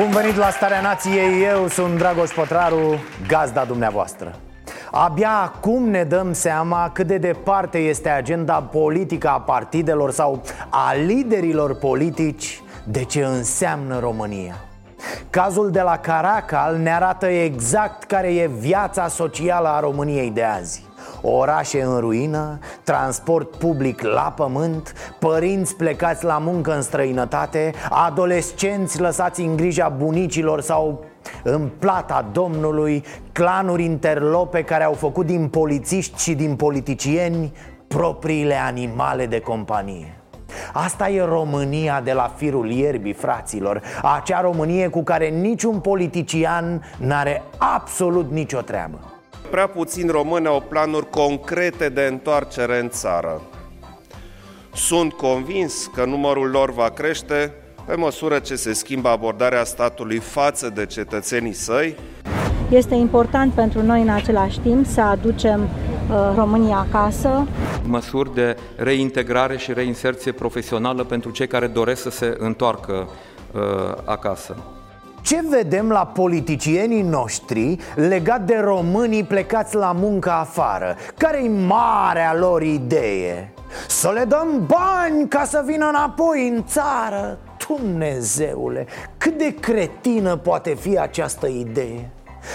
Bun venit la Starea Nației, eu sunt Dragoș Pătraru, gazda dumneavoastră. Abia acum ne dăm seama cât de departe este agenda politică a partidelor sau a liderilor politici de ce înseamnă România. Cazul de la Caracal ne arată exact care e viața socială a României de azi Orașe în ruină, transport public la pământ, părinți plecați la muncă în străinătate, adolescenți lăsați în grija bunicilor sau în plata domnului, clanuri interlope care au făcut din polițiști și din politicieni propriile animale de companie. Asta e România de la firul ierbii, fraților Acea Românie cu care niciun politician n-are absolut nicio treabă Prea puțini români au planuri concrete de întoarcere în țară. Sunt convins că numărul lor va crește pe măsură ce se schimbă abordarea statului față de cetățenii săi. Este important pentru noi în același timp să aducem uh, România acasă. Măsuri de reintegrare și reinserție profesională pentru cei care doresc să se întoarcă uh, acasă. Ce vedem la politicienii noștri legat de românii plecați la muncă afară? Care-i marea lor idee? Să le dăm bani ca să vină înapoi în țară? Dumnezeule, cât de cretină poate fi această idee?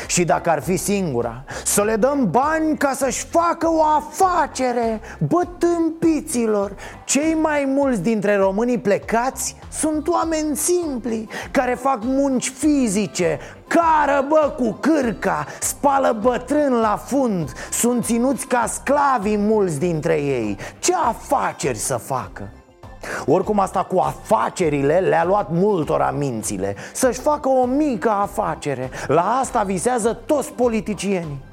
Și dacă ar fi singura Să le dăm bani ca să-și facă o afacere. Bă, tâmpiților Cei mai mulți dintre românii plecați Sunt oameni simpli Care fac munci fizice. Cară, bă, cu cârca Spală bătrân la fund. Sunt ținuți ca sclavii mulți dintre ei. Ce afaceri să facă? Oricum asta cu afacerile le-a luat multora mințile. Să-și facă o mică afacere. La asta visează toți politicienii.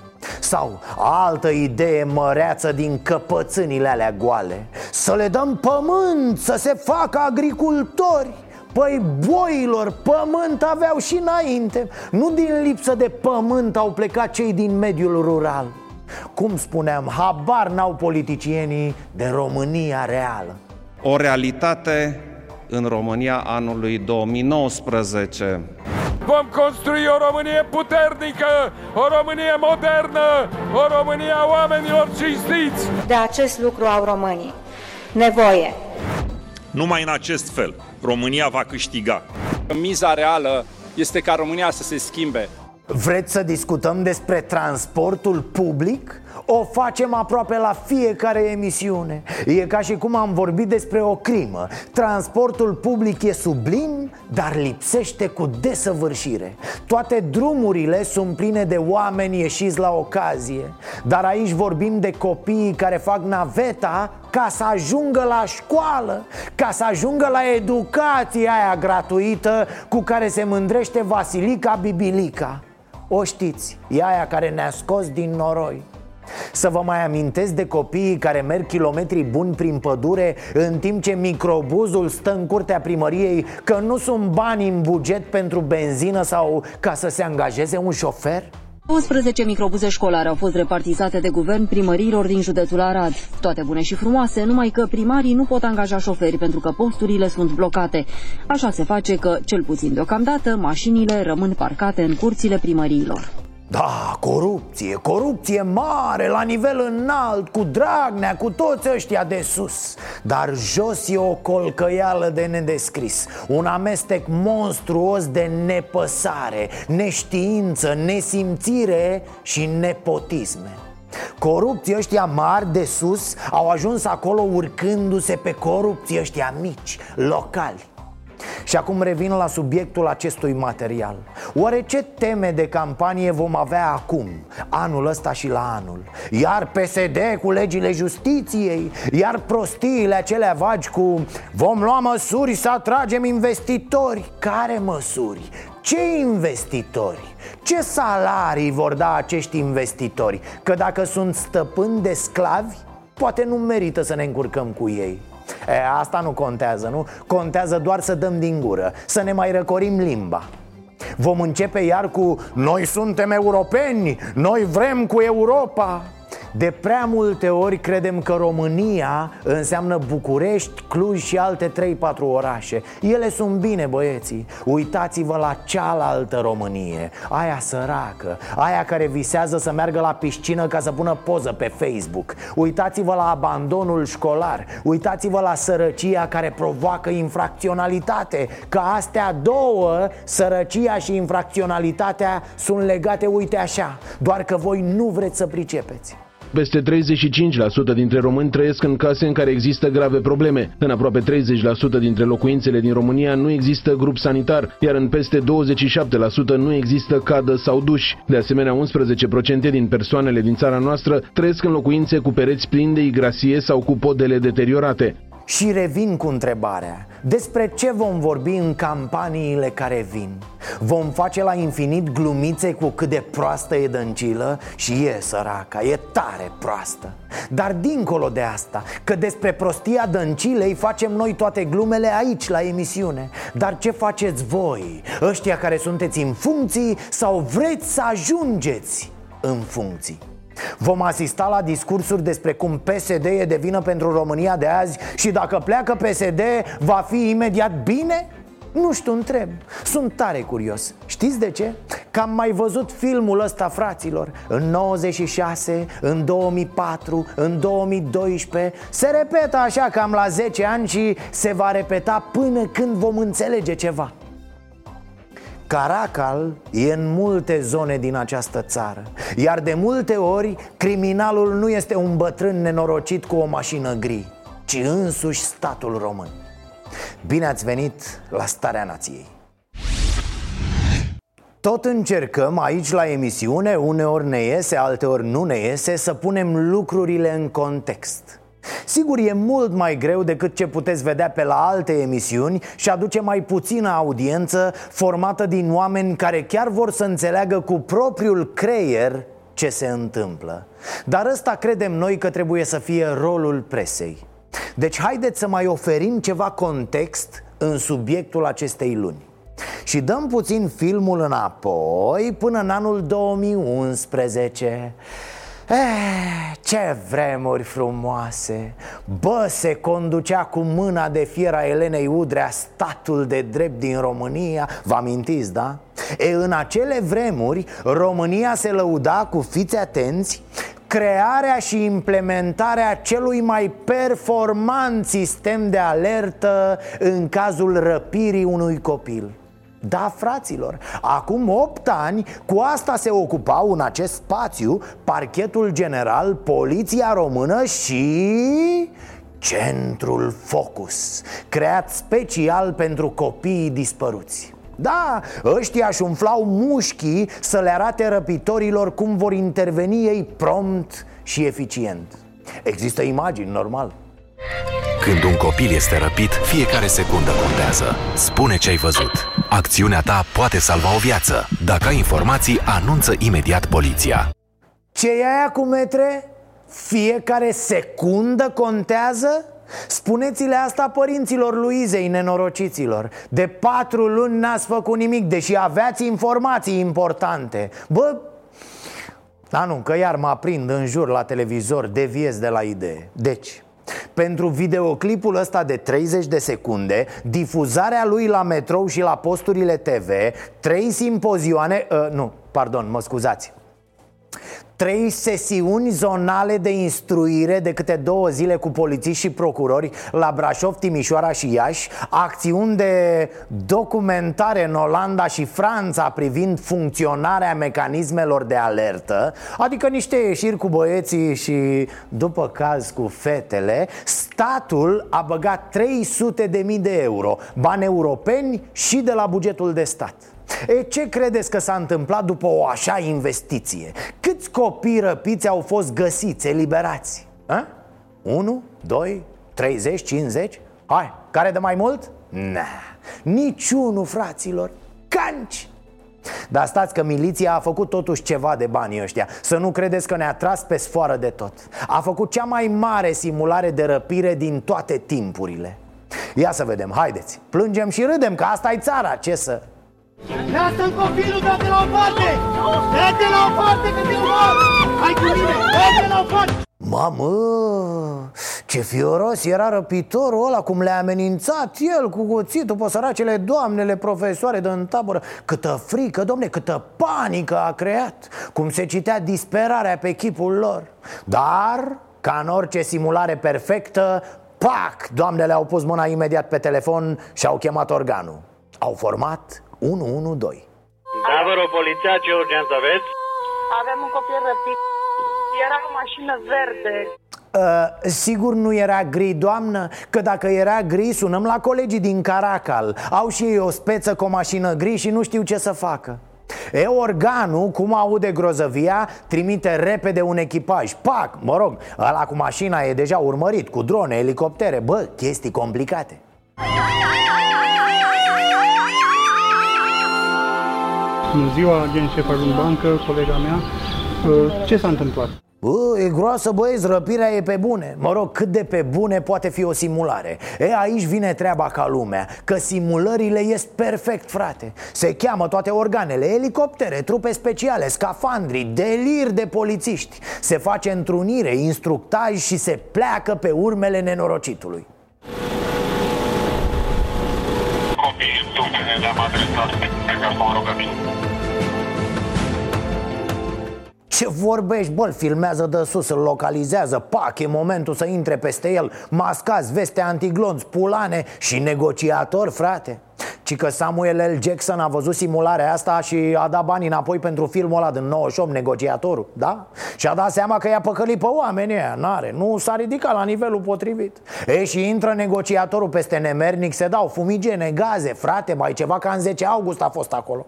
Sau altă idee măreață din căpățânile alea goale. Să le dăm pământ, să se facă agricultori. Păi boilor, pământ aveau și înainte. Nu din lipsă de pământ au plecat cei din mediul rural. Cum spuneam, habar n-au politicienii de România reală O realitate în România anului 2019. Vom construi o Românie puternică, o Românie modernă, o Românie a oamenilor cinstiți. De acest lucru au românii nevoie. Numai în acest fel România va câștiga. Miza reală este ca România să se schimbe. Vreți să discutăm despre transportul public? O facem aproape la fiecare emisiune. E ca și cum am vorbit despre o crimă. Transportul public e sublim, dar lipsește cu desăvârșire. Toate drumurile sunt pline de oameni ieșiți la ocazie. Dar aici vorbim de copiii care fac naveta ca să ajungă la școală Ca să ajungă la educația aia gratuită Cu care se mândrește Vasilica Bibilica. O știți, e aia care ne-a scos din noroi să vă mai amintesc de copiii care merg kilometri buni prin pădure În timp ce microbuzul stă în curtea primăriei Că nu sunt bani în buget pentru benzină sau ca să se angajeze un șofer? 11 microbuze școlare au fost repartizate de guvern primăriilor din județul Arad. Toate bune și frumoase, numai că primarii nu pot angaja șoferi pentru că posturile sunt blocate. Așa se face că, cel puțin deocamdată, mașinile rămân parcate în curțile primăriilor. Da, corupție, corupție mare, la nivel înalt, cu Dragnea, cu toți ăștia de sus. Dar jos e o colcăială de nedescris Un amestec monstruos de nepăsare, neștiință, nesimțire și nepotisme. Corupții ăștia mari de sus au ajuns acolo urcându-se pe corupții ăștia mici, locali Și acum revin la subiectul acestui material Oare ce teme de campanie vom avea acum, anul ăsta și la anul? Iar PSD cu legile justiției, iar prostiile acelea vagi cu Vom lua măsuri să atragem investitori Care măsuri? Ce investitori? Ce salarii vor da acești investitori? Că dacă sunt stăpâni de sclavi, poate nu merită să ne încurcăm cu ei e, Asta nu contează, nu? Contează doar să dăm din gură, să ne mai răcorim limba Vom începe iar cu Noi suntem europeni, noi vrem cu Europa de prea multe ori credem că România înseamnă București, Cluj și alte 3-4 orașe. Ele sunt bine, băieții. Uitați-vă la cealaltă Românie. Aia săracă. Aia care visează să meargă la piscină ca să pună poză pe Facebook. Uitați-vă la abandonul școlar. Uitați-vă la sărăcia care provoacă infracționalitate. Că astea două, sărăcia și infracționalitatea, sunt legate, uite așa. Doar că voi nu vreți să pricepeți peste 35% dintre români trăiesc în case în care există grave probleme. În aproape 30% dintre locuințele din România nu există grup sanitar, iar în peste 27% nu există cadă sau duș. De asemenea, 11% din persoanele din țara noastră trăiesc în locuințe cu pereți plini de igrasie sau cu podele deteriorate. Și revin cu întrebarea Despre ce vom vorbi în campaniile care vin? Vom face la infinit glumițe cu cât de proastă e dăncilă Și e săraca, e tare proastă Dar dincolo de asta, că despre prostia dăncilei facem noi toate glumele aici la emisiune Dar ce faceți voi, ăștia care sunteți în funcții sau vreți să ajungeți în funcții? Vom asista la discursuri despre cum PSD e de vină pentru România de azi și dacă pleacă PSD va fi imediat bine? Nu știu, întreb. Sunt tare curios. Știți de ce? Că am mai văzut filmul ăsta, fraților. În 96, în 2004, în 2012 Se repetă așa cam la 10 ani și se va repeta până când vom înțelege ceva Caracal e în multe zone din această țară Iar de multe ori criminalul nu este un bătrân nenorocit cu o mașină gri Ci însuși statul român. Bine ați venit la Starea Nației. Tot încercăm aici la emisiune, uneori ne iese, alteori nu ne iese, să punem lucrurile în context Sigur, e mult mai greu decât ce puteți vedea pe la alte emisiuni și aduce mai puțină audiență formată din oameni care chiar vor să înțeleagă cu propriul creier ce se întâmplă. Dar ăsta credem noi că trebuie să fie rolul presei. Deci haideți să mai oferim ceva context în subiectul acestei luni. Și dăm puțin filmul înapoi până în anul 2011 Eh, ce vremuri frumoase. Bă, se conducea cu mâna de fiera Elenei Udrea statul de drept din România. Vă amintiți, da? E, în acele vremuri, România se lăuda cu fiți atenți crearea și implementarea celui mai performant sistem de alertă în cazul răpirii unui copil da, fraților, acum 8 ani cu asta se ocupau în acest spațiu Parchetul General, Poliția Română și... Centrul Focus, creat special pentru copiii dispăruți da, ăștia își umflau mușchii să le arate răpitorilor cum vor interveni ei prompt și eficient Există imagini, normal când un copil este răpit, fiecare secundă contează. Spune ce ai văzut. Acțiunea ta poate salva o viață. Dacă ai informații, anunță imediat poliția. Ce e aia cu metre? Fiecare secundă contează? Spuneți-le asta părinților Luizei, nenorociților De patru luni n-ați făcut nimic, deși aveați informații importante Bă, da nu, că iar mă aprind în jur la televizor, deviez de la idee Deci, pentru videoclipul ăsta de 30 de secunde Difuzarea lui la metrou și la posturile TV Trei simpozioane, uh, nu, pardon, mă scuzați Trei sesiuni zonale de instruire de câte două zile cu polițiști și procurori La Brașov, Timișoara și Iași. Acțiuni de documentare în Olanda și Franța privind funcționarea mecanismelor de alertă Adică niște ieșiri cu băieții și după caz cu fetele. Statul a băgat 300 de mii de euro Bani europeni și de la bugetul de stat E, ce credeți că s-a întâmplat după o așa investiție? Câți copii răpiți au fost găsiți, eliberați? A? 1, 2, 30, 50? Hai, care de mai mult? Na, niciunul, fraților Canci dar stați că miliția a făcut totuși ceva de banii ăștia Să nu credeți că ne-a tras pe sfoară de tot A făcut cea mai mare simulare de răpire din toate timpurile Ia să vedem, haideți Plângem și râdem, că asta e țara, ce să... Lasă-n copilul, dă-te la o parte! Dă-te la o parte că te omor! Hai cu mine, dă-te la o parte! Mamă, ce fioros era răpitorul ăla Cum le-a amenințat el cu cuțitul Pe săracele doamnele profesoare de în tabără Câtă frică, domne, câtă panică a creat Cum se citea disperarea pe chipul lor Dar, ca în orice simulare perfectă Pac! Doamnele au pus mâna imediat pe telefon și au chemat organul Au format 112 Tabără poliția, ce urgență aveți? Avem un copil răpit. Era o mașină verde. Uh, sigur nu era gri, doamnă? Că dacă era gri, sunăm la colegii din Caracal Au și ei o speță cu o mașină gri și nu știu ce să facă E, organul, cum aude grozăvia, trimite repede un echipaj Pac, mă rog, ăla cu mașina e deja urmărit, cu drone, elicoptere Bă, chestii complicate Bună ziua, agent șef în bancă, colega mea. Uh, Ce s-a întâmplat? Bă, e groasă băieți, răpirea e pe bune. Mă rog, cât de pe bune poate fi o simulare? E, aici vine treaba ca lumea Că simulările ies perfect, frate. Se cheamă toate organele, elicoptere, trupe speciale, scafandri, delir de polițiști. Se face întrunire, instructaj și se pleacă pe urmele nenorocitului. Copii, dumne le-am adresat Singapura, Brasil. Ce vorbești, bă, îl filmează de sus, îl localizează Pac, e momentul să intre peste el Mascați, veste antiglonți, pulane și negociator, frate Ci că Samuel L. Jackson a văzut simularea asta și a dat bani înapoi pentru filmul ăla din 98, negociatorul, da? Și a dat seama că i-a păcălit pe oameni ăia, n-are, nu s-a ridicat la nivelul potrivit E, și intră negociatorul peste nemernic, se dau fumigene, gaze, frate, mai ceva ca în 10 august a fost acolo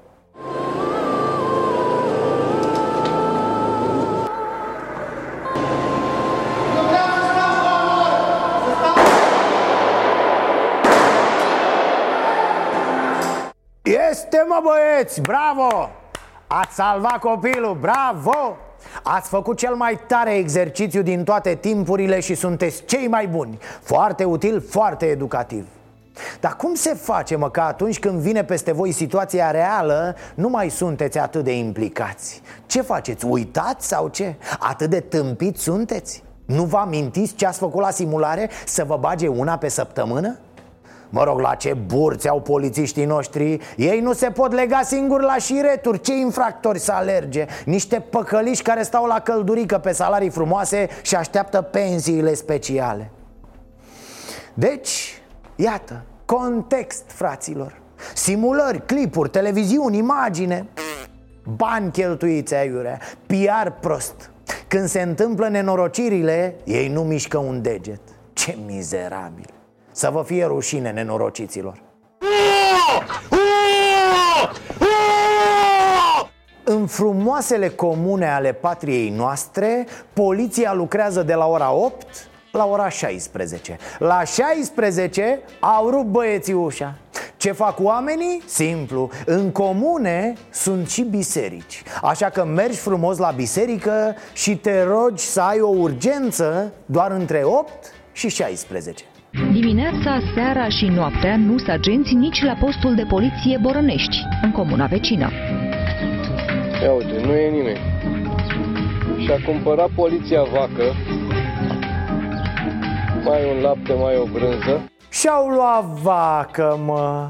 Este mă băieți, bravo! Ați salvat copilul, bravo! Ați făcut cel mai tare exercițiu din toate timpurile și sunteți cei mai buni Foarte util, foarte educativ dar cum se face, mă, că atunci când vine peste voi situația reală Nu mai sunteți atât de implicați Ce faceți? Uitați sau ce? Atât de tâmpiți sunteți? Nu vă amintiți ce ați făcut la simulare? Să vă bage una pe săptămână? Mă rog, la ce burți au polițiștii noștri? Ei nu se pot lega singuri la șireturi. Ce infractori să alerge? Niște păcăliși care stau la căldurică pe salarii frumoase Și așteaptă pensiile speciale. Deci, iată, context, fraților. Simulări, clipuri, televiziuni, imagine. Bani cheltuiți aiurea PR prost. Când se întâmplă nenorocirile Ei nu mișcă un deget. Ce mizerabil Să vă fie rușine nenorociților. În frumoasele comune ale patriei noastre Poliția lucrează de la ora 8 la ora 16 La 16 au rupt băieții ușa. Ce fac oamenii? Simplu. În comune sunt și biserici. Așa că mergi frumos la biserică Și te rogi să ai o urgență Doar între 8 și 16 Dimineața, seara și noaptea nu sunt agenți nici la postul de poliție Borănești, în comuna vecină. Ia uite, nu e nimeni. Și-a cumpărat poliția vacă, mai un lapte, mai o brânză. Și-au luat vacă, mă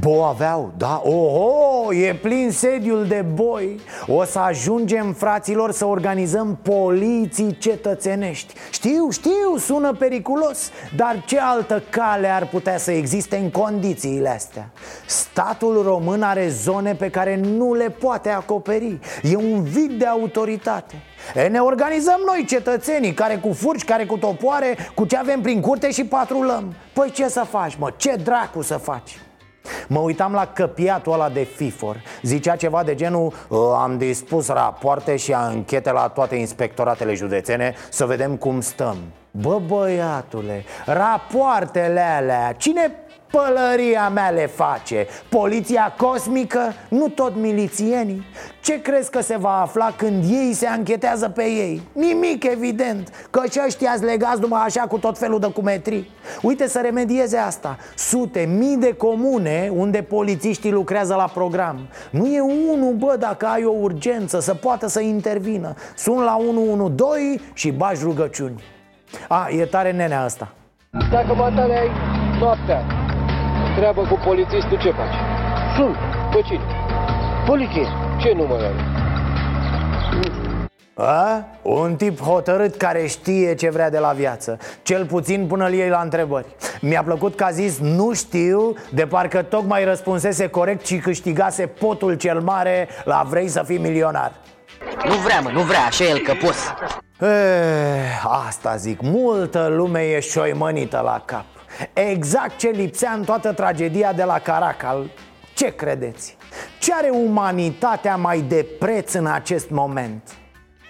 Bo aveau, da? Oho, e plin sediul de boi O să ajungem, fraților, să organizăm poliții cetățenești Știu, știu, sună periculos Dar ce altă cale ar putea să existe în condițiile astea? Statul român are zone pe care nu le poate acoperi E un vid de autoritate E, ne organizăm noi cetățenii Care cu furci, care cu topoare Cu ce avem prin curte și patrulăm Păi ce să faci, mă? Ce dracu să faci? Mă uitam la căpiatul ăla de FIFOR. Zicea ceva de genul Am dispus rapoarte și anchete la toate inspectoratele județene Să vedem cum stăm. Bă, băiatule, rapoartele alea Cine pălăria mea le face? Poliția cosmică? Nu tot milițienii? Ce crezi că se va afla când ei se anchetează pe ei? Nimic evident Că și ăștia legați numai așa cu tot felul de cumetrii Uite să remedieze asta Sute, mii de comune unde polițiștii lucrează la program Nu e unul, bă, dacă ai o urgență Să poată să intervină Sun la 112 și bagi rugăciuni A, e tare nenea asta Dacă matale ai noaptea, treabă cu polițistul, ce faci? Sunt. Pe cine? Poliție. Ce număr are? A? Un tip hotărât care știe ce vrea de la viață Cel puțin până îl iei la întrebări Mi-a plăcut că a zis nu știu De parcă tocmai răspunsese corect și câștigase potul cel mare La vrei să fii milionar Nu vrea, mă, nu vrea, așa el căpos Eh, asta zic, multă lume e șoimănită la cap Exact ce lipsea în toată tragedia de la Caracal Ce credeți? Ce are umanitatea mai de preț în acest moment?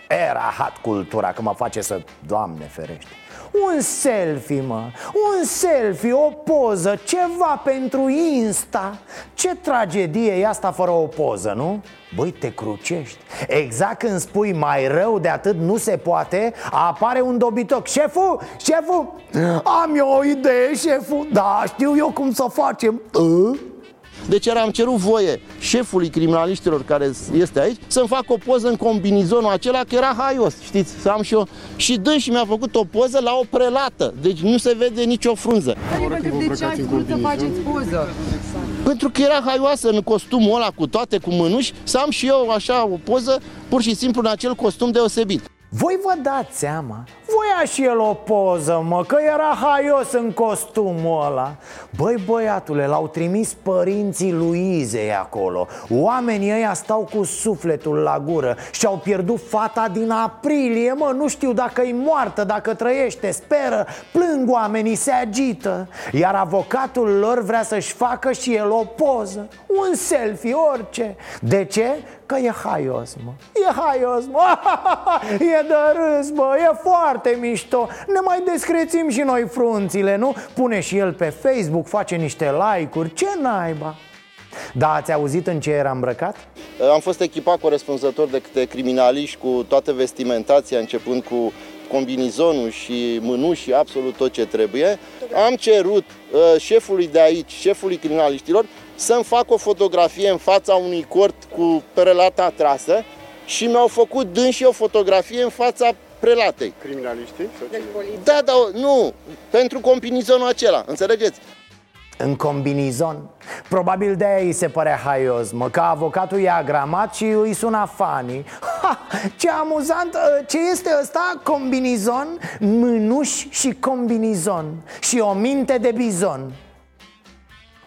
Era hat cultura, că mă face să... Doamne ferește un selfie, mă, un selfie, o poză, ceva pentru Insta. Ce tragedie e asta fără o poză, nu? Băi, te crucești. Exact când spui mai rău de atât nu se poate Apare un dobitoc. Șeful, șeful, am eu o idee, șeful Da, știu eu cum să facem. Uh? Deci am cerut voie șefului criminaliștilor care este aici să-mi fac o poză în combinizonul acela că era haios, știți, să am și eu. Și dâns și mi-a făcut o poză la o prelată, deci nu se vede nicio frunză. De ce ați vrut să faceți poză? Pentru că era haioasă în costumul ăla cu toate, cu mânuși, să am și eu așa o poză, pur și simplu în acel costum deosebit. Voi vă dați seama? Voia și el o poză, mă, că era haios în costumul ăla. Băi, băiatule, l-au trimis părinții Luizei acolo. Oamenii ăia stau cu sufletul la gură Și-au pierdut fata din aprilie, mă, nu știu dacă e moartă, dacă trăiește, speră. Plâng oamenii, se agită. Iar avocatul lor vrea să-și facă și el o poză Un selfie, orice. De ce? Că e haios, mă E haios, mă E de râs, mă E foarte mișto Ne mai descrețim și noi frunțile, nu? Pune și el pe Facebook, face niște like-uri Ce naiba? Da, ați auzit în ce era îmbrăcat? Am fost echipat corespunzător de câte criminaliști cu toată vestimentația, începând cu combinizonul și mânuși și absolut tot ce trebuie. Am cerut uh, șefului de aici, șefului criminaliștilor, să-mi fac o fotografie în fața unui cort cu prelata trasă și mi-au făcut dânsi o fotografie în fața prelatei. Criminaliștii? Da, da, nu, pentru combinizonul acela, înțelegeți? În combinizon Probabil de-aia îi se părea haios, mă Că avocatul i-a agramat și îi suna fanii ha, Ce amuzant, ce este ăsta? Combinizon, mânuși și combinizon Și o minte de bizon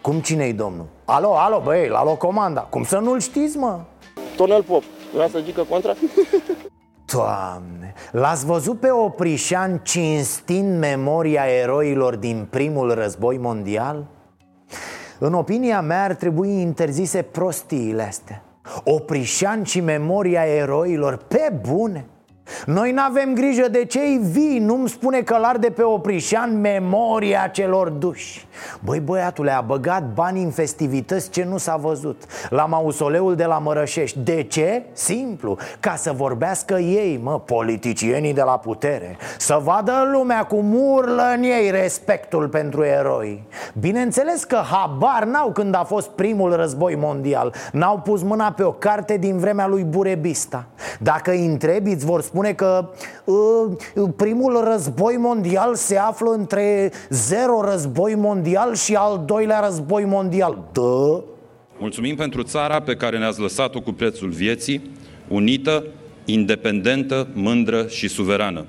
Cum cine-i domnul? Alo, alo, băi, la comanda Cum să nu-l știți, mă? Tonel Pop, vreau să zică contra? Doamne, l-ați văzut pe Oprișan cinstind memoria eroilor din primul război mondial? În opinia mea ar trebui interzise prostiile astea Oprișan și memoria eroilor, pe bune noi n-avem grijă de cei vii Nu-mi spune călar de pe Oprișan memoria celor duși. Băi băiatule, a băgat bani în festivități ce nu s-a văzut. La mausoleul de la Mărășești. De ce? Simplu, ca să vorbească ei, mă, politicienii de la putere. Să vadă lumea cum urlă în ei respectul pentru eroi. Bineînțeles că habar n-au când a fost primul război mondial. N-au pus mâna pe o carte din vremea lui Burebista. Dacă îi întrebi, îți vor spune spune că uh, primul război mondial se află între zero război mondial și al doilea război mondial Dă? Mulțumim pentru țara pe care ne-ați lăsat-o cu prețul vieții, unită, independentă, mândră și suverană.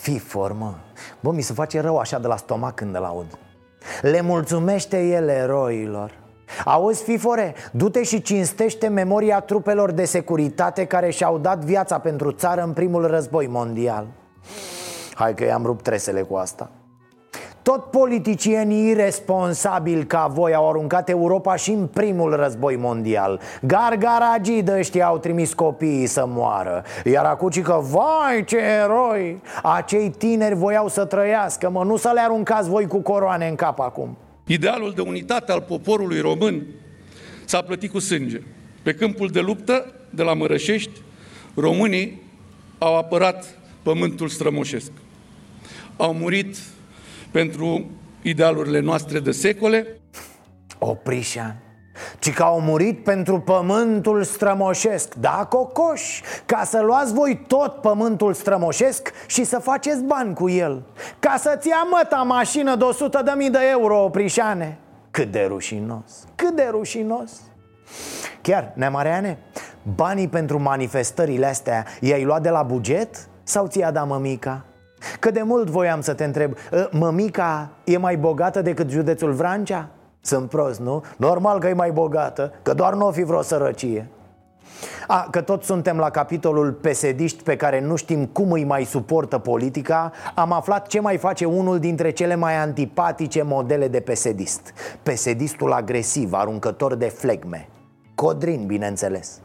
Fi formă Bă, mi se face rău așa de la stomac când îl aud Le mulțumește el eroilor Auzi, Fifore, du-te și cinstește memoria trupelor de securitate care și-au dat viața pentru țară în primul război mondial. Hai că i-am rupt tresele cu asta. Tot politicienii irresponsabili ca voi au aruncat Europa și în primul război mondial. Gargaragii de ăștia au trimis copiii să moară. Iar acuci că, vai ce eroi! Acei tineri voiau să trăiască, mă, nu să le aruncați voi cu coroane în cap acum Idealul de unitate al poporului român s-a plătit cu sânge. Pe câmpul de luptă de la Mărășești, românii au apărat pământul strămoșesc. Au murit pentru idealurile noastre de secole. Oprișan ci că au murit pentru pământul strămoșesc Da, cocoș, ca să luați voi tot pământul strămoșesc și să faceți bani cu el Ca să-ți ia măta mașină de 100 de mii de euro, oprișane Cât de rușinos, cât de rușinos Chiar, Neamareane, banii pentru manifestările astea i-ai luat de la buget sau ți-a dat mămica? Că de mult voiam să te întreb ă, Mămica e mai bogată decât județul Vrancea? Sunt prost, nu? Normal că e mai bogată, că doar nu o fi vreo sărăcie. A, că tot suntem la capitolul pesediști pe care nu știm cum îi mai suportă politica Am aflat ce mai face unul dintre cele mai antipatice modele de pesedist. Pesedistul agresiv, aruncător de flegme. Codrin, bineînțeles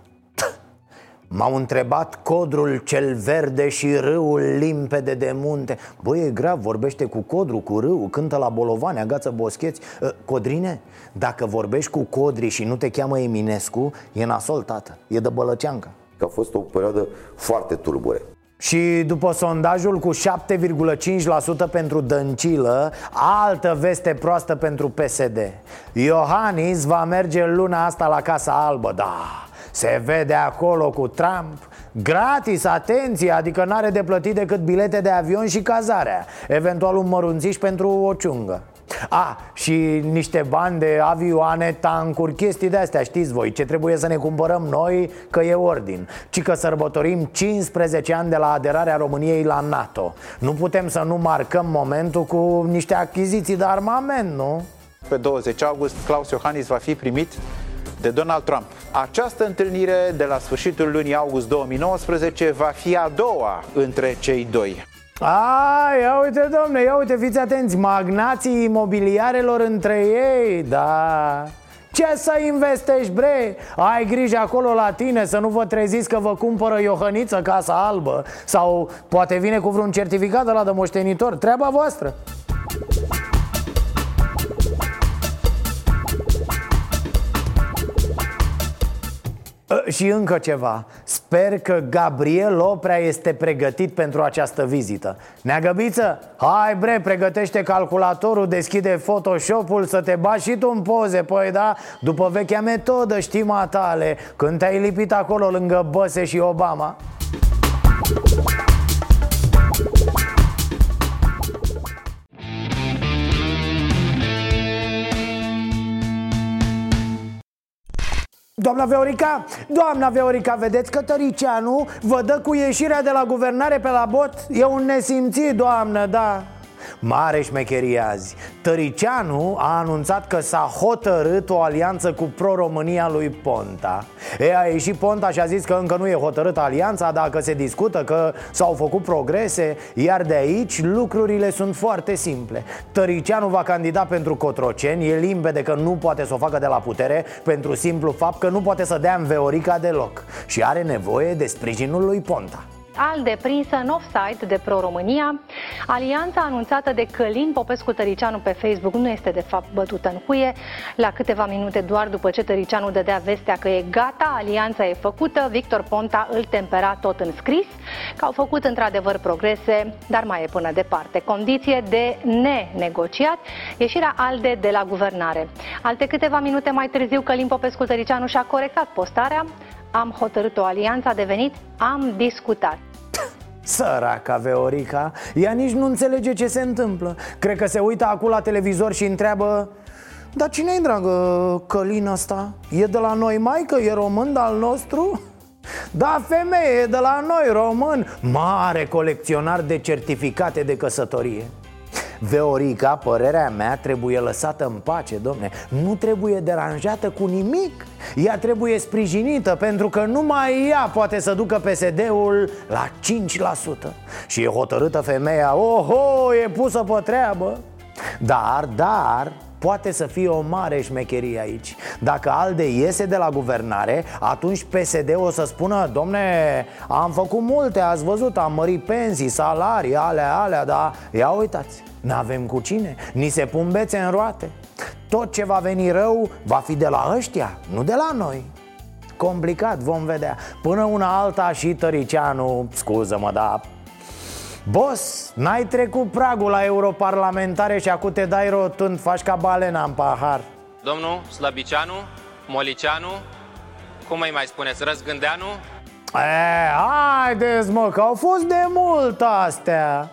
M-au întrebat codrul cel verde și râul limpede de munte. Băi, e grav, vorbește cu codru, cu râul, cântă la bolovane, agață boscheți. Ă, Codrine, dacă vorbești cu codri și nu te cheamă Eminescu, e nasol, tată, e de bălăceancă. Că a fost o perioadă foarte tulbure. Și după sondajul cu 7,5% pentru Dăncilă Altă veste proastă pentru PSD Iohannis va merge luna asta la Casa Albă, da se vede acolo cu Trump. Gratis, atenție, adică n-are de plătit decât bilete de avion și cazarea. Eventual un mărunțiș pentru o ciungă. A, și niște bani de avioane, tancuri, chestii de astea, știți voi Ce trebuie să ne cumpărăm noi, că e ordin. Ci că sărbătorim 15 ani de la aderarea României la NATO. Nu putem să nu marcăm momentul cu niște achiziții de armament, nu? Pe 20 august, Claus Iohannis va fi primit de Donald Trump. Această întâlnire de la sfârșitul lunii august 2019 va fi a doua între cei doi. A, ia uite, domne, ia uite, fiți atenți Magnații imobiliarelor între ei, da ce să investești, bre? Ai grijă acolo la tine să nu vă treziți că vă cumpără Iohăniță Casa Albă Sau poate vine cu vreun certificat de la de moștenitor Treaba voastră și încă ceva. Sper că Gabriel Oprea este pregătit pentru această vizită. Neagăbiță, hai bre, pregătește calculatorul, deschide Photoshop-ul Să te bași și tu în poze, păi da? După vechea metodă, știi tale Când te-ai lipit acolo lângă Băse și Obama Doamna Veorica, doamna Veorica, vedeți că Tăricianu vă dă cu ieșirea de la guvernare pe la bot? E un nesimțit, doamnă, da Mare șmecherie azi. Tăricianu a anunțat că s-a hotărât o alianță cu pro-România lui Ponta. E, a ieșit Ponta și a zis că încă nu e hotărâtă alianța Dacă se discută că s-au făcut progrese Iar de aici lucrurile sunt foarte simple. Tăricianu va candida pentru Cotroceni E limpede că nu poate să o facă de la putere Pentru simplu fapt că nu poate să dea în Veorica deloc. Și are nevoie de sprijinul lui Ponta ALDE prinsă în offside de Pro-România. Alianța anunțată de Călin Popescu Tăricianu pe Facebook nu este de fapt bătută în cuie. La câteva minute doar după ce Tăricianu dădea vestea că e gata, alianța e făcută, Victor Ponta îl tempera tot în scris că au făcut într-adevăr progrese, dar mai e până departe. Condiție de nenegociat, ieșirea ALDE de la guvernare. Alte câteva minute mai târziu, Călin Popescu Tăricianu și-a corectat postarea, am hotărât o alianță a devenit am discutat. Săraca Veorica, ea nici nu înțelege ce se întâmplă Cred că se uită acum la televizor și întreabă Dar cine-i dragă Călin ăsta? E de la noi mai că e român al nostru? Da, femeie, e de la noi, român Mare colecționar de certificate de căsătorie Veorica, părerea mea, trebuie lăsată în pace, domne. Nu trebuie deranjată cu nimic. Ea trebuie sprijinită pentru că numai ea poate să ducă PSD-ul la 5% Și e hotărâtă femeia, oho, e pusă pe treabă. Dar, dar, poate să fie o mare șmecherie aici. Dacă ALDE iese de la guvernare, atunci PSD o să spună Domne, am făcut multe, ați văzut, am mărit pensii, salarii, alea, alea Dar ia uitați, N-avem cu cine, ni se pun bețe în roate. Tot ce va veni rău va fi de la ăștia, nu de la noi. Complicat, vom vedea. Până una alta și Tăricianu, scuză-mă, dar Boss, n-ai trecut pragul la europarlamentare și acum te dai rotund, faci ca balena în pahar Domnul Slăbicianu, Molicianu, cum îi mai spuneți, Răzgândeanu? E, haideți mă, că au fost de mult astea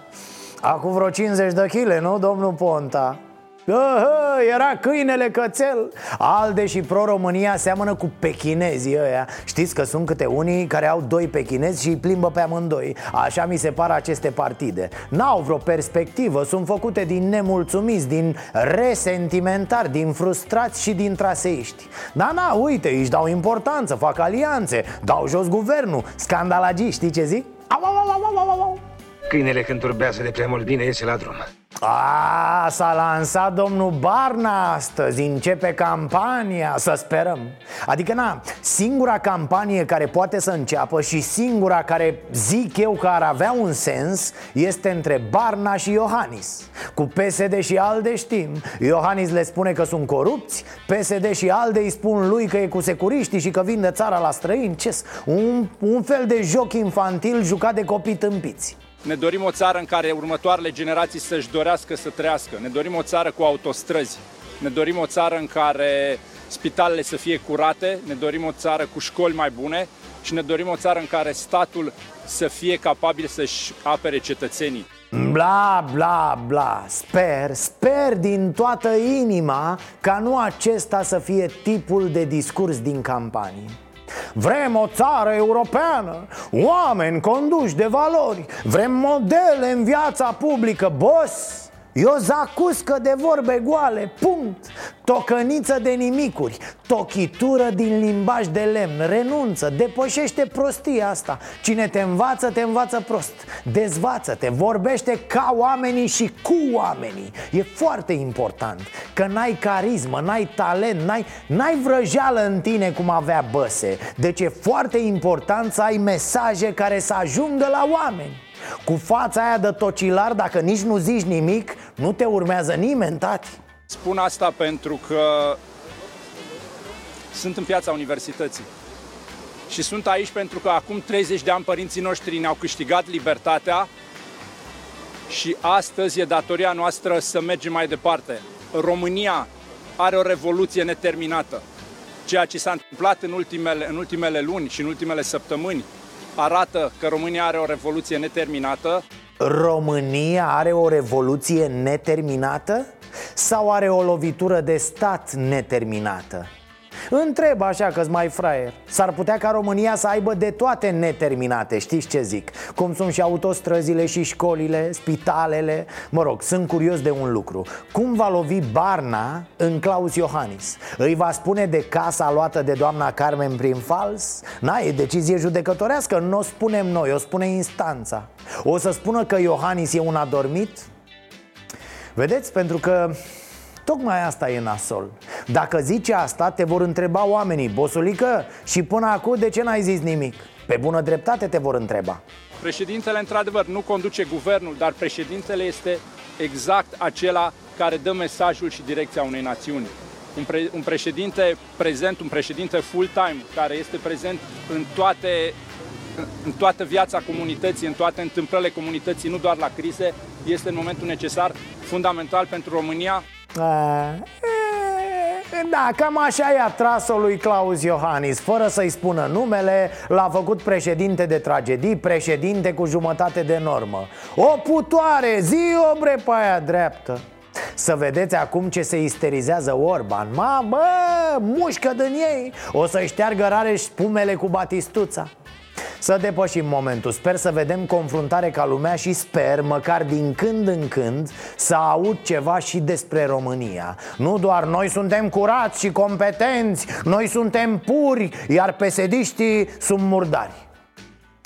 Acum vreo 50 de chile, nu, domnul Ponta? Aha, era câinele cățel. Alde și Pro-România seamănă cu pechinezii ăia. Știți că sunt câte unii care au doi pechinezi și îi plimbă pe amândoi. Așa mi se par aceste partide. N-au vreo perspectivă, sunt făcute din nemulțumiți, din resentimentari, din frustrați și din traseiști. Da, na, uite, își dau importanță, fac alianțe, dau jos guvernul, scandalagiști, știi ce zic? Au, au, au, au, au, au. Câinele când turbează de prea mult bine iese la drum. A, s-a lansat domnul Barna astăzi, începe campania, să sperăm. Adică, na, singura campanie care poate să înceapă și singura care zic eu că ar avea un sens Este între Barna și Iohannis. Cu PSD și ALDE știm. Iohannis le spune că sunt corupți PSD și ALDE îi spun lui că e cu securiștii și că vinde țara la străini. Ce un, un fel de joc infantil jucat de copii tâmpiți ne dorim o țară în care următoarele generații să-și dorească să trăiască. Ne dorim o țară cu autostrăzi. Ne dorim o țară în care spitalele să fie curate. Ne dorim o țară cu școli mai bune și ne dorim o țară în care statul să fie capabil să-și apere cetățenii. Bla, bla, bla Sper, sper din toată inima ca nu acesta să fie tipul de discurs din campanie Vrem o țară europeană, oameni conduși de valori Vrem modele în viața publică, boss E o zacuscă de vorbe goale, punct. Tocăniță de nimicuri Tochitură din limbaj de lemn Renunță, depășește prostia asta. Cine te învață, te învață prost. Dezvață-te, vorbește ca oamenii și cu oamenii. E foarte important Că n-ai carismă, n-ai talent, n-ai, n-ai vrăjeală în tine cum avea Băse. Deci e foarte important să ai mesaje care să ajungă la oameni cu fața aia de tocilar, dacă nici nu zici nimic, nu te urmează nimeni, tati Spun asta pentru că sunt în piața universității și sunt aici pentru că acum 30 de ani părinții noștri ne-au câștigat libertatea și astăzi e datoria noastră să mergem mai departe. România are o revoluție neterminată. Ceea ce s-a întâmplat în ultimele, în ultimele luni și în ultimele săptămâni arată că România are o revoluție neterminată. România are o revoluție neterminată? Sau are o lovitură de stat neterminată? Întreb așa că mai fraier S-ar putea ca România să aibă de toate neterminate, știți ce zic? Cum sunt și autostrăzile și școlile, spitalele Mă rog, sunt curios de un lucru Cum va lovi Barna în Claus Iohannis? Îi va spune de casa luată de doamna Carmen prin fals? Na, e decizie judecătorească, nu o spunem noi, o spune instanța O să spună că Iohannis e un adormit? Vedeți, pentru că Tocmai asta e nasol Dacă zici asta, te vor întreba oamenii Bosulică, și până acum de ce n-ai zis nimic? Pe bună dreptate te vor întreba Președintele, într-adevăr, nu conduce guvernul, dar președintele este exact acela care dă mesajul și direcția unei națiuni. Un, pre- un președinte prezent, un președinte full-time, care este prezent în toate în toată viața comunității, în toate întâmplările comunității, nu doar la crize, este în momentul necesar, fundamental pentru România. A, e, Da, cam așa i-a tras-o lui Claus Iohannis Fără să-i spună numele, l-a făcut președinte de tragedii Președinte cu jumătate de normă. O putoare, zi o bre pe aia dreaptă. Să vedeți acum ce se isterizează Orban. Ma, bă, mușcă din ei. O să șteargă rare spumele cu batistuța să depășim momentul. Sper să vedem confruntare ca lumea și sper, măcar din când în când Să aud ceva și despre România. Nu doar noi suntem curați și competenți Noi suntem puri, iar pesediștii sunt murdari.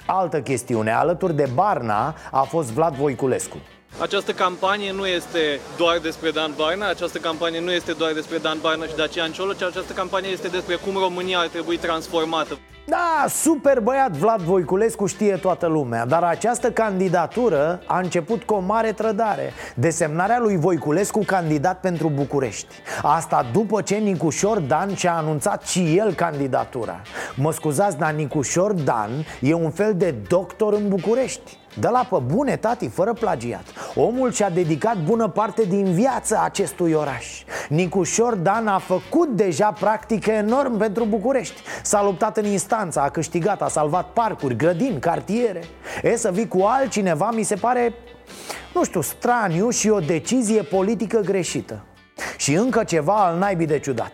Altă chestiune, alături de Barna a fost Vlad Voiculescu această campanie nu este doar despre Dan Barna, această campanie nu este doar despre Dan Barna și Dacian Cioloș, această campanie este despre cum România ar trebui transformată. Da, super băiat Vlad Voiculescu știe toată lumea Dar această candidatură a început cu o mare trădare. Desemnarea lui Voiculescu candidat pentru București. Asta după ce Nicușor Dan și-a anunțat și el candidatura. Mă scuzați, dar Nicușor Dan e un fel de doctor în București de la pe bune, tati, fără plagiat. Omul și-a dedicat bună parte din viață acestui oraș. Nicușor Dan a făcut deja practică enorm pentru București. S-a luptat în instanță, a câștigat, a salvat parcuri, grădini, cartiere. E să vii cu altcineva mi se pare, nu știu, straniu și o decizie politică greșită. Și încă ceva al naibii de ciudat.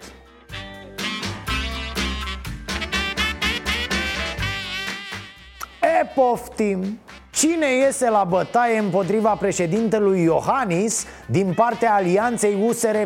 E poftim Cine iese la bătaie împotriva președintelui Iohannis din partea alianței USR+.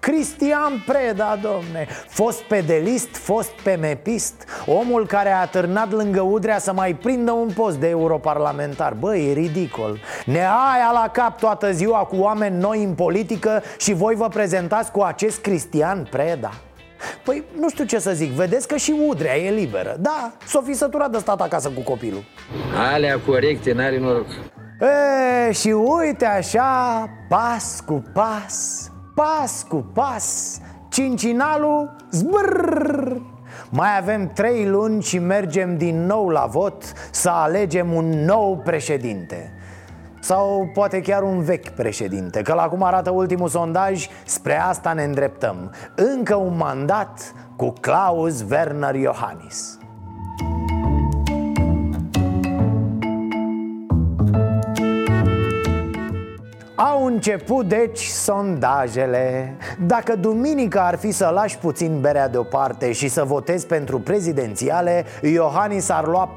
Cristian Preda, domne. Fost pedelist, fost PMPist Omul care a târnat lângă Udrea să mai prindă un post de europarlamentar. Băi, e ridicol. Ne aia la cap toată ziua cu oameni noi în politică Și voi vă prezentați cu acest Cristian Preda Păi nu știu ce să zic, vedeți că și Udrea e liberă. Da, s-o fi săturat de stat acasă cu copilul. Alea corecte, n-are noroc. E, Și uite așa, pas cu pas, pas cu pas Cincinalul zbrrr. Mai avem trei luni și mergem din nou la vot să alegem un nou președinte sau poate chiar un vechi președinte Că la cum arată ultimul sondaj, spre asta ne îndreptăm. Încă un mandat cu Klaus Werner Iohannis început deci sondajele. Dacă duminică ar fi să lași puțin berea deoparte și să votezi pentru prezidențiale Iohannis ar lua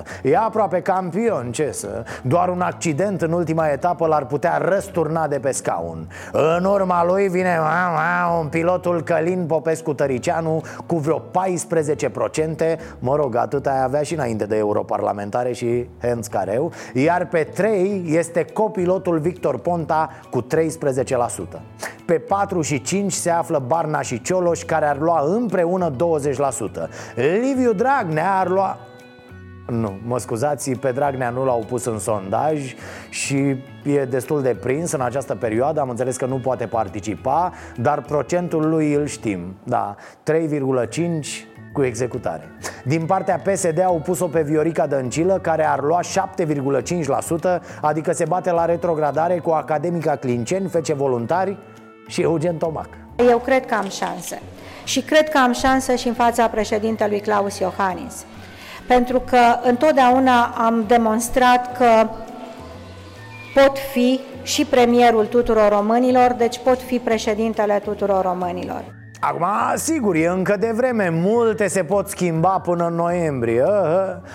42% E aproape campion, ce să? Doar un accident în ultima etapă l-ar putea răsturna de pe scaun. În urma lui vine un pilotul Călin Popescu Tăricianu cu vreo 14% Mă rog, atât ai avea și înainte de europarlamentare și Hens Careu Iar pe 3 este copil pilotul Victor Ponta cu 13%. Pe 4 și 5 se află Barna și Cioloș care ar lua împreună 20%. Liviu Dragnea ar lua nu, mă scuzați, pe Dragnea nu l-au pus în sondaj și e destul de prins în această perioadă Am înțeles că nu poate participa, dar procentul lui îl știm Da, 3,5 cu executare. Din partea PSD au pus-o pe Viorica Dăncilă Care ar lua 7,5% Adică se bate la retrogradare cu Academica Clinceni, Fece Voluntari și Eugen Tomac. Eu cred că am șanse. Și cred că am șanse și în fața președintelui Claus Iohannis. Pentru că întotdeauna am demonstrat că pot fi și premierul tuturor românilor, deci pot fi președintele tuturor românilor. Acum, sigur, e încă de vreme. Multe se pot schimba până în noiembrie.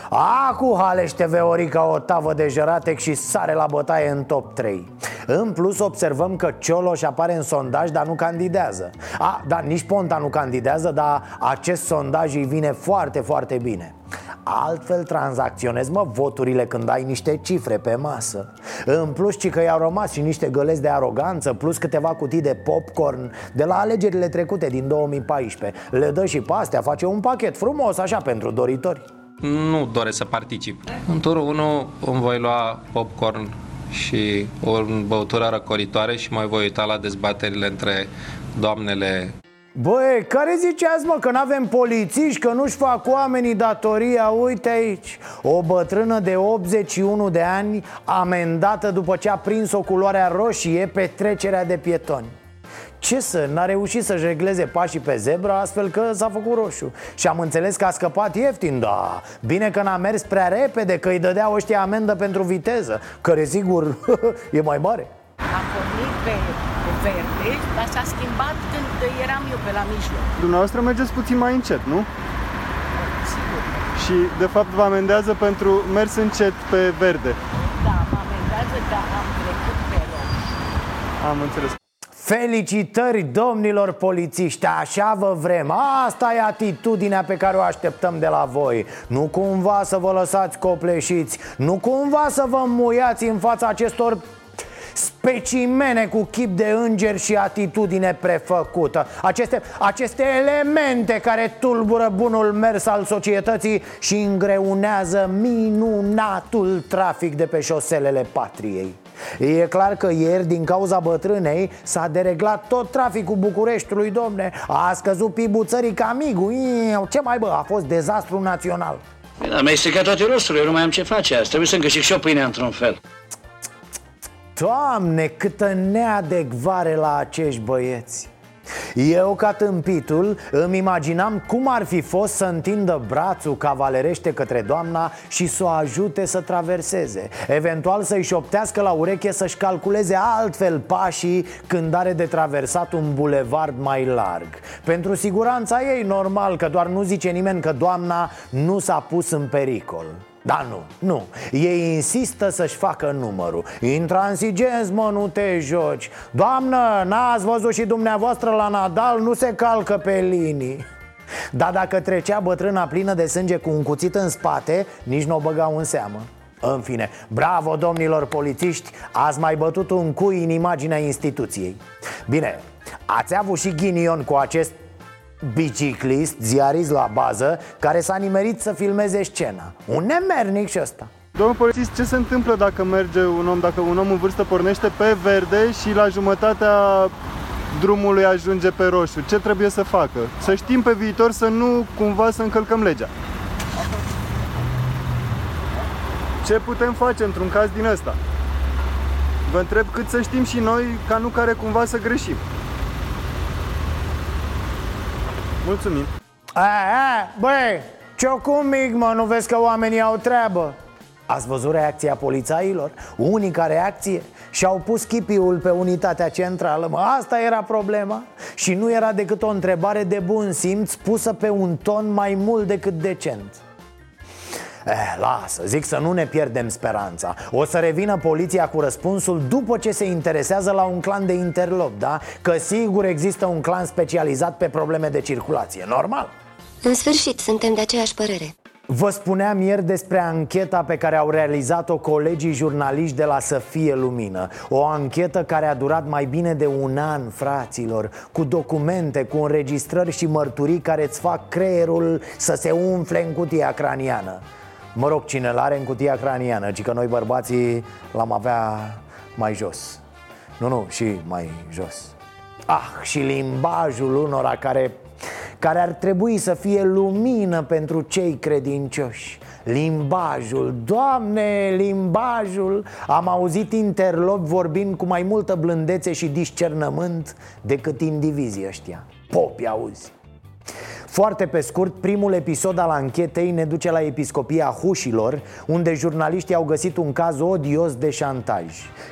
A, cu Halește Veorica o tavă de jăratec și sare la bătaie în top 3 În plus observăm că Cioloș apare în sondaj, dar nu candidează. A, dar nici Ponta nu candidează, dar acest sondaj îi vine foarte, foarte bine Altfel tranzacționezi, mă, voturile când ai niște cifre pe masă. În plus, ci că i-au rămas și niște găleți de aroganță Plus câteva cutii de popcorn De la alegerile trecute din 2014 Le dă și pe astea, face un pachet frumos așa pentru doritori. Nu doresc să particip. În turul 1 îmi voi lua popcorn și o băutură răcoritoare și mai voi uita la dezbaterile între doamnele Băi, care ziceați mă că n-avem polițiști, că nu-și fac oamenii datoria? Uite aici, o bătrână de 81 de ani amendată după ce a prins o culoare roșie pe trecerea de pietoni. Ce să, n-a reușit să-și regleze pașii pe zebra astfel că s-a făcut roșu. Și am înțeles că a scăpat ieftin, da. Bine că n-a mers prea repede, că îi dădeau ăștia amendă pentru viteză Care sigur e mai mare. Am pornit pe verde, dar s-a schimbat când eram eu pe la mijloc. Dumneavoastră mergeți puțin mai încet, nu? Sigur. Și de fapt vă amendează pentru mers încet pe verde. Da, mă amendează, dar am trecut pe roșu Am înțeles. Felicitări domnilor polițiști, așa vă vrem. Asta e atitudinea pe care o așteptăm de la voi. Nu cumva să vă lăsați copleșiți Nu cumva să vă muiați în fața acestor specimene cu chip de înger și atitudine prefăcută. Aceste, aceste elemente care tulbură bunul mers al societății și îngreunează minunatul trafic de pe șoselele patriei. E clar că ieri, din cauza bătrânei, s-a dereglat tot traficul Bucureștiului, domne. A scăzut PIB-ul țării ca migul Ce mai bă, a fost dezastru național. Da, mi-ai stricat toate rosturile, eu nu mai am ce face azi. Trebuie să-mi câștig și eu pâinea într-un fel Doamne, câtă neadecvare la acești băieți. Eu, ca tâmpitul, îmi imaginam cum ar fi fost să întindă brațul cavalerește către doamna și să o ajute să traverseze. Eventual să-i șoptească la ureche să-și calculeze altfel pașii când are de traversat un bulevard mai larg. Pentru siguranța ei, normal, că doar nu zice nimeni că doamna nu s-a pus în pericol da, nu, nu. Ei insistă să-și facă numărul. Intransigenți, mă, nu te joci. Doamnă, n-ați văzut și dumneavoastră la Nadal? Nu se calcă pe linii. Dar dacă trecea bătrâna plină de sânge cu un cuțit în spate Nici nu o băgau în seamă. În fine, bravo domnilor polițiști, ați mai bătut un cui în imaginea instituției. Bine, ați avut și ghinion cu acest biciclist, ziarist la bază, care s-a nimerit să filmeze scena Un nemernic și ăsta Domnul polițist, ce se întâmplă dacă merge un om, dacă un om în vârstă pornește pe verde și la jumătatea drumului ajunge pe roșu? Ce trebuie să facă? Să știm pe viitor să nu cumva să încălcăm legea. Ce putem face într-un caz din ăsta? Vă întreb cât să știm și noi ca nu care cumva să greșim. Mulțumim. A, a, băi, ciocum mic, mă, nu vezi că oamenii au treabă? Ați văzut reacția polițailor? Unica reacție? Și-au pus chipiul pe unitatea centrală mă, Asta era problema Și nu era decât o întrebare de bun simț Pusă pe un ton mai mult decât decent Eh, lasă, zic să nu ne pierdem speranța. O să revină poliția cu răspunsul după ce se interesează la un clan de interlop, da? Că sigur există un clan specializat pe probleme de circulație, normal. În sfârșit, suntem de aceeași părere. Vă spuneam ieri despre ancheta pe care au realizat-o colegii jurnaliști de la Să fie lumină. O anchetă care a durat mai bine de un an, fraților Cu documente, cu înregistrări și mărturii care îți fac creierul să se umfle în cutia craniană Mă rog, cine l-are în cutia craniană, ci că noi bărbații l-am avea mai jos. Nu, nu, și mai jos. Ah, și limbajul unora care, care ar trebui să fie lumină pentru cei credincioși. Limbajul, Doamne, limbajul. Am auzit interlop vorbind cu mai multă blândețe și discernământ decât indivizii ăștia. Popi auzi foarte pe scurt, primul episod al anchetei ne duce la episcopia Hușilor Unde jurnaliștii au găsit un caz odios de șantaj.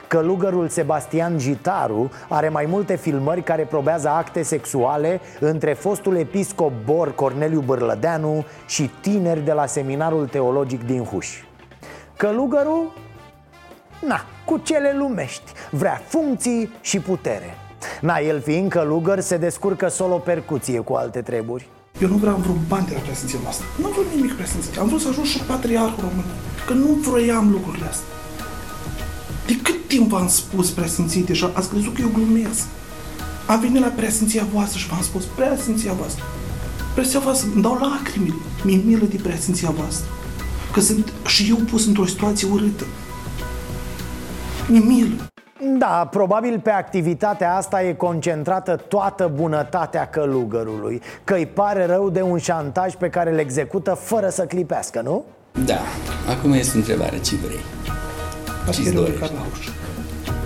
Călugărul Sebastian Gitaru are mai multe filmări care probează acte sexuale Între fostul episcop Bor Corneliu Bârlădeanu și tineri de la seminarul teologic din Huș. Călugărul? Na, cu cele lumești Vrea funcții și putere. Na, el fiind călugăr se descurcă solo percuție cu alte treburi eu nu vreau vreun bani de la președinția voastră. Nu vreau nimic președinția. Am vrut să ajung și patriarhul român. Că nu vroiam lucrurile astea. De cât timp v-am spus președinției deja, ați crezut că eu glumesc. Am venit la președinția voastră și v-am spus, președinția voastră. Președinția voastră, îmi dau lacrimi. Mi-e milă de președinția voastră. Că sunt și eu pus într-o situație urâtă. Mi-e milă. Da, probabil pe activitatea asta e concentrată toată bunătatea călugărului Că îi pare rău de un șantaj pe care îl execută fără să clipească, nu? Da, acum este întrebare, ce vrei? Ce-ți dorești?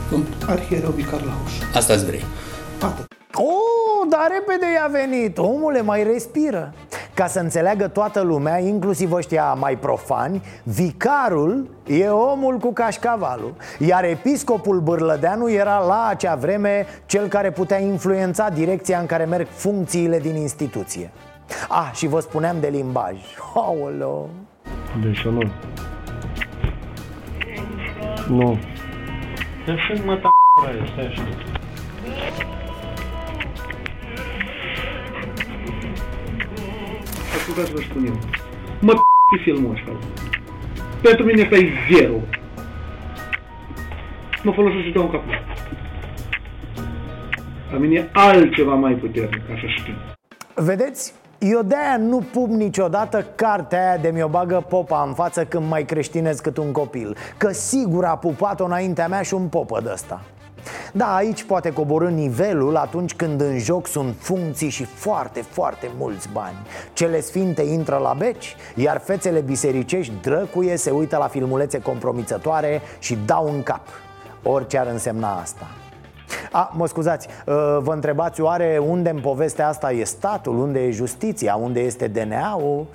Cum? Arhiereu Vicar la Huș. Asta-ți vrei? Atât. Oh, dar repede i-a venit Omule, mai respiră Ca să înțeleagă toată lumea, inclusiv ăștia mai profani Vicarul e omul cu cașcavalul Iar episcopul Bârlădeanu era la acea vreme Cel care putea influența direcția în care merg funcțiile din instituție Ah, și vă spuneam de limbaj Aoleo Deci nu. Nu. Deci mă ta stai așa. Ascultați, vă spun eu. Mă p*** filmul ăsta. Pentru mine ăsta e zero. Mă folosesc să dau un capul. La mine e altceva mai puternic, ca să știu. Vedeți? Eu de-aia nu pup niciodată cartea aia de mi-o bagă popa în față când mai creștinez cât un copil Că sigur a pupat-o înaintea mea și un popă de ăsta da, aici poate coborâ nivelul atunci când în joc sunt funcții și foarte, foarte mulți bani. Cele sfinte intră la beci, iar fețele bisericești drăcuie, se uită la filmulețe compromițătoare și dau în cap. Orice ar însemna asta. A, mă scuzați, uh, vă întrebați oare unde în povestea asta e statul, unde e justiția, unde este DNA-ul?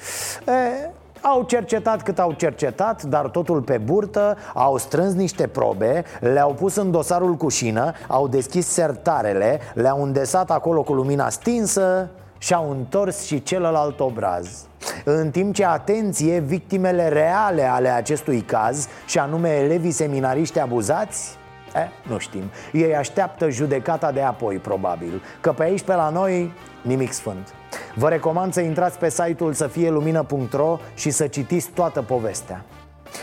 E, au cercetat cât au cercetat, dar totul pe burtă Au strâns niște probe, le-au pus în dosarul cu șină Au deschis sertarele, le-au îndesat acolo cu lumina stinsă și-au întors și celălalt obraz. În timp ce, atenție, victimele reale ale acestui caz Și anume elevii seminariști abuzați Eh, nu știm Ei așteaptă judecata de apoi, probabil Că pe aici, pe la noi, nimic sfânt Vă recomand să intrați pe site-ul să fie lumină.ro și să citiți toată povestea.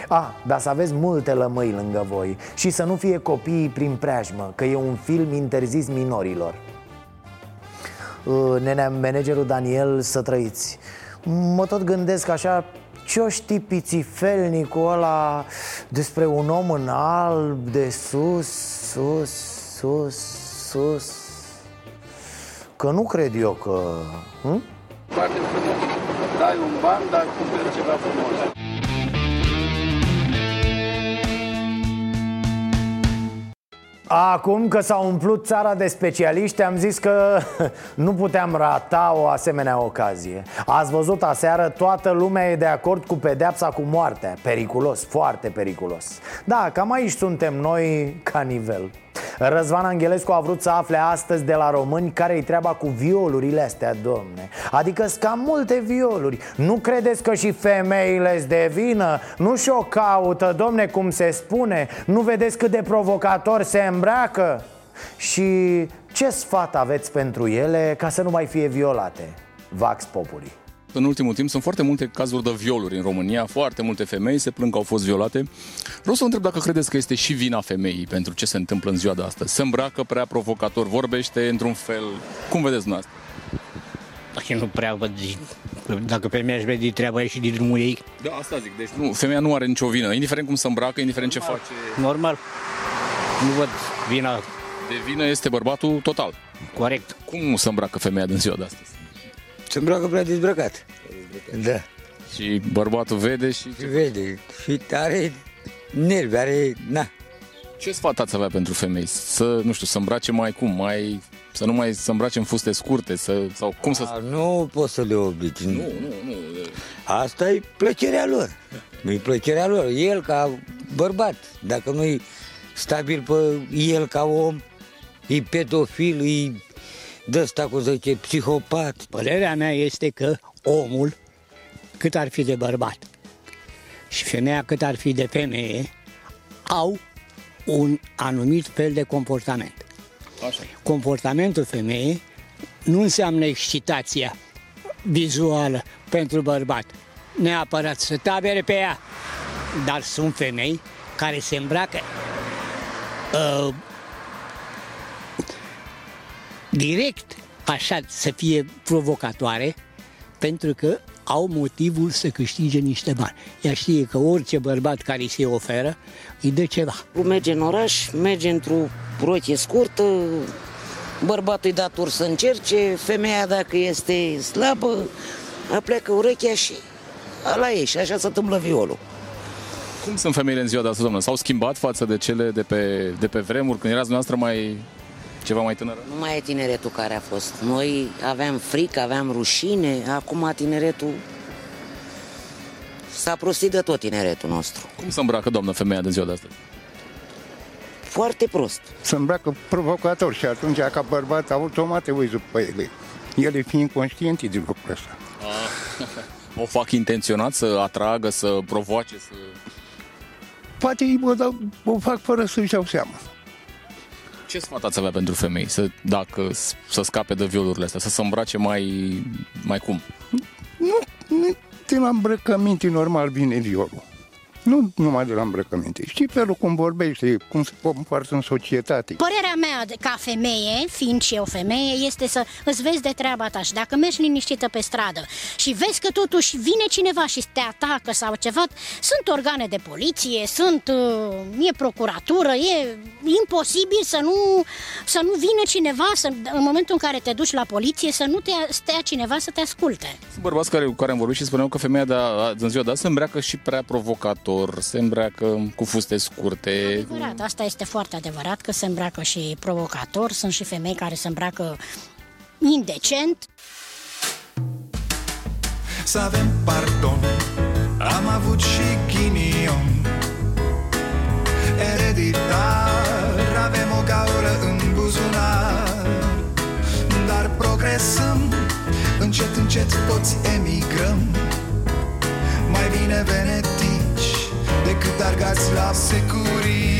Ah, dar să aveți multe lămâi lângă voi Și să nu fie copiii prin preajmă Că e un film interzis minorilor. Uh, Nenea, managerul Daniel, să trăiți. Mă tot gândesc așa ce-o știi pițifelnicul ăla despre un om în alb de sus, sus, sus, sus Că nu cred eu că... Hm? Foarte frumos. Dai un ban, dar cumperi ceva frumos. Acum că s-a umplut țara de specialiști Am zis că nu puteam rata o asemenea ocazie Ați văzut aseară, toată lumea e de acord cu pedeapsa cu moartea Periculos, foarte periculos Da, cam aici suntem noi ca nivel Răzvan Angelescu a vrut să afle astăzi de la români care-i treaba cu violurile astea, domne Adică cam multe violuri Nu credeți că și femeile de vină? Nu și-o caută, domne, cum se spune? Nu vedeți cât de provocator se îmbracă? Și ce sfat aveți pentru ele ca să nu mai fie violate? Vax Populi în ultimul timp sunt foarte multe cazuri de violuri în România, foarte multe femei se plâng că au fost violate. Vreau să vă întreb dacă credeți că este și vina femeii pentru ce se întâmplă în ziua de astăzi. Se îmbracă prea provocator, vorbește într-un fel. Cum vedeți dumneavoastră? Dacă nu prea văd, dacă femeia își vede treaba ei și din drumul ei. Da, asta zic. Deci nu, femeia nu are nicio vină, indiferent cum se îmbracă, indiferent Normal. ce face. Normal. Nu văd vina. De vină este bărbatul total. Corect. Cum se îmbracă femeia din ziua de astăzi? Se îmbracă prea dezbrăcat. Da. Și bărbatul vede și... Vede. Și are nervi, are... Na. Ce sfat ați avea pentru femei? Să, nu știu, să îmbrace mai cum, mai... Să nu mai să îmbrace în fuste scurte, să, sau cum să... A, nu poți să le obligi. Nu, nu, nu. Asta e plăcerea lor. E plăcerea lor. El ca bărbat, dacă nu e stabil pe el ca om, e pedofil, e de ăsta cu zice psihopat. Părerea mea este că omul, cât ar fi de bărbat, și femeia cât ar fi de femeie, au un anumit fel de comportament. Așa. Comportamentul femeii nu înseamnă excitația vizuală pentru bărbat. Neapărat să tabere pe ea. Dar sunt femei care se îmbracă uh, direct așa să fie provocatoare pentru că au motivul să câștige niște bani. Ea știe că orice bărbat care îi se oferă îi dă ceva. Merge în oraș, merge într-o rochie scurtă, bărbatul îi dator să încerce, femeia dacă este slabă, pleacă urechea și la ei și așa se întâmplă violul. Cum sunt femeile în ziua de astăzi, doamnă? S-au schimbat față de cele de pe, de pe vremuri, când erați noastră mai ceva mai tânără? Nu mai e tineretul care a fost. Noi aveam frică, aveam rușine, acum tineretul s-a prostit de tot tineretul nostru. Cum se îmbracă, doamnă, femeia de ziua de astăzi? Foarte prost. Se îmbracă provocator și atunci, ca bărbat, automat te uiți după ele. Ele fiind conștiente de lucrul ăsta. O fac intenționat să atragă, să provoace, să... Poate ei o, dau, o fac fără să-și dau seama. Ce sfat ați avea pentru femei? Să, dacă, să scape de violurile astea, să se îmbrace mai, mai cum? Nu, nu de la îmbrăcăminte normal vine violul. Nu numai de la îmbrăcăminte. Știi felul cum vorbește, cum se comportă în societate. Părerea mea de- ca femeie, fiind și eu femeie, este să îți vezi de treaba ta și dacă mergi liniștită pe stradă și vezi că totuși vine cineva și te atacă sau ceva, sunt organe de poliție, sunt, uh, e procuratură, e imposibil să nu, să nu vină cineva, să, în momentul în care te duci la poliție, să nu te stea cineva să te asculte. Sunt bărbați care, cu care am vorbit și spuneau că femeia de a, în ziua de azi se îmbracă și prea provocator, se îmbracă cu fuste scurte. Adevărat, asta este foarte adevărat că se îmbracă și provocator, sunt și femei care se îmbracă indecent. Să avem pardon Am avut și ghinion Ereditar Avem o gaură în buzunar Dar progresăm Încet, încet toți emigrăm Mai bine venetici Decât argați la securii